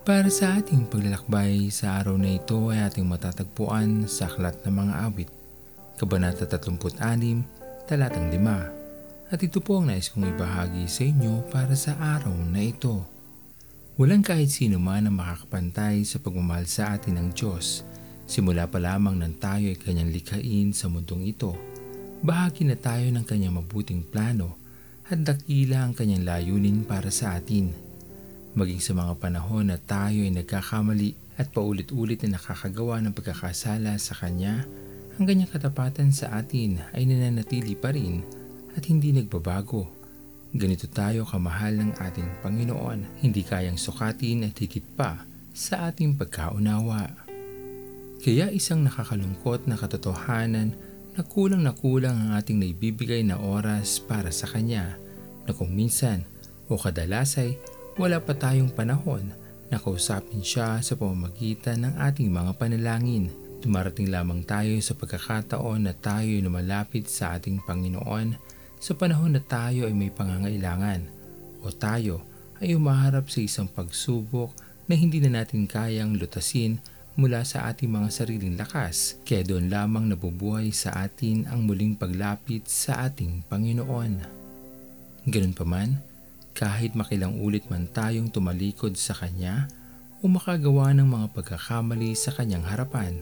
Para sa ating paglalakbay sa araw na ito ay ating matatagpuan sa Aklat ng Mga Awit, Kabanata 36, Talatang 5. At ito po ang nais kong ibahagi sa inyo para sa araw na ito. Walang kahit sino man ang makakapantay sa pagmamahal sa atin ng Diyos. Simula pa lamang nang tayo ay kanyang likhain sa mundong ito. Bahagi na tayo ng kanyang mabuting plano at dakila ang kanyang layunin para sa atin. Maging sa mga panahon na tayo ay nagkakamali at paulit-ulit na nakakagawa ng pagkakasala sa Kanya, ang kanyang katapatan sa atin ay nananatili pa rin at hindi nagbabago. Ganito tayo kamahal ng ating Panginoon, hindi kayang sukatin at higit pa sa ating pagkaunawa. Kaya isang nakakalungkot na katotohanan na kulang na kulang ang ating naibibigay na oras para sa Kanya na kung minsan o kadalasay wala pa tayong panahon na kausapin siya sa pamamagitan ng ating mga panalangin. Dumarating lamang tayo sa pagkakataon na tayo ay lumalapit sa ating Panginoon sa panahon na tayo ay may pangangailangan o tayo ay umaharap sa isang pagsubok na hindi na natin kayang lutasin mula sa ating mga sariling lakas, kaya doon lamang nabubuhay sa atin ang muling paglapit sa ating Panginoon. Ganun pa man, kahit makilang ulit man tayong tumalikod sa Kanya o makagawa ng mga pagkakamali sa Kanyang harapan,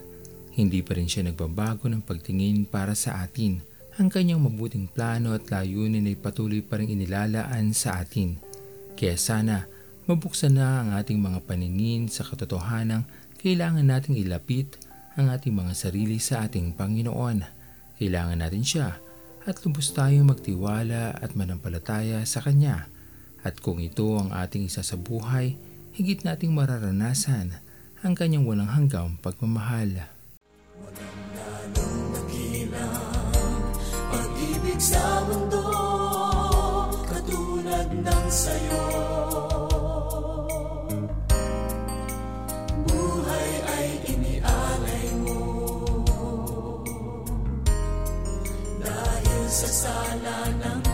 hindi pa rin siya nagbabago ng pagtingin para sa atin ang kanyang mabuting plano at layunin ay patuloy pa rin inilalaan sa atin. Kaya sana mabuksan na ang ating mga paningin sa katotohanang kailangan nating ilapit ang ating mga sarili sa ating Panginoon. Kailangan natin siya at lubos tayong magtiwala at manampalataya sa Kanya. At kung ito ang ating isa sa buhay, higit nating mararanasan ang Kanyang walang hanggang pagmamahal. sa mundo katulad ng sayo Buhay ay inialay mo Dahil sa sala ng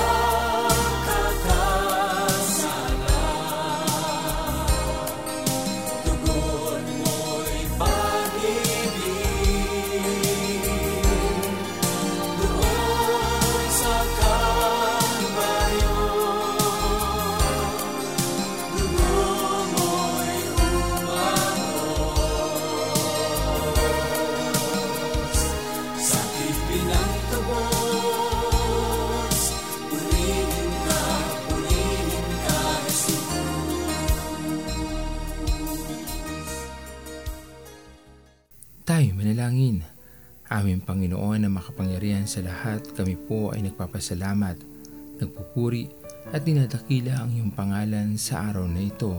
Sa manalangin. Aming Panginoon na makapangyarihan sa lahat, kami po ay nagpapasalamat, nagpupuri at dinadakila ang iyong pangalan sa araw na ito.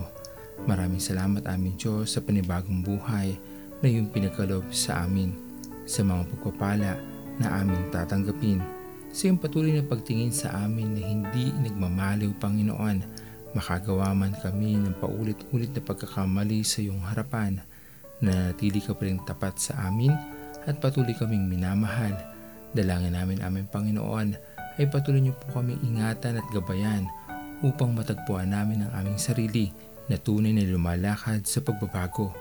Maraming salamat aming Diyos sa panibagong buhay na iyong pinagkalob sa amin, sa mga pagpapala na aming tatanggapin, sa iyong patuloy na pagtingin sa amin na hindi nagmamaliw Panginoon, makagawa man kami ng paulit-ulit na pagkakamali sa iyong harapan, na natili ka pa rin tapat sa amin at patuloy kaming minamahal. Dalangin namin aming Panginoon ay patuloy niyo po kami ingatan at gabayan upang matagpuan namin ang aming sarili na tunay na lumalakad sa pagbabago.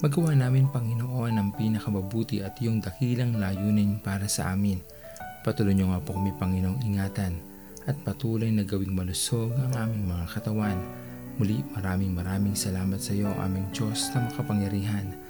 Magawa namin Panginoon ang pinakamabuti at iyong dakilang layunin para sa amin. Patuloy niyo nga po kami Panginoong ingatan at patuloy na gawing malusog ang aming mga katawan. Muli maraming maraming salamat sa iyo aming Diyos na makapangyarihan.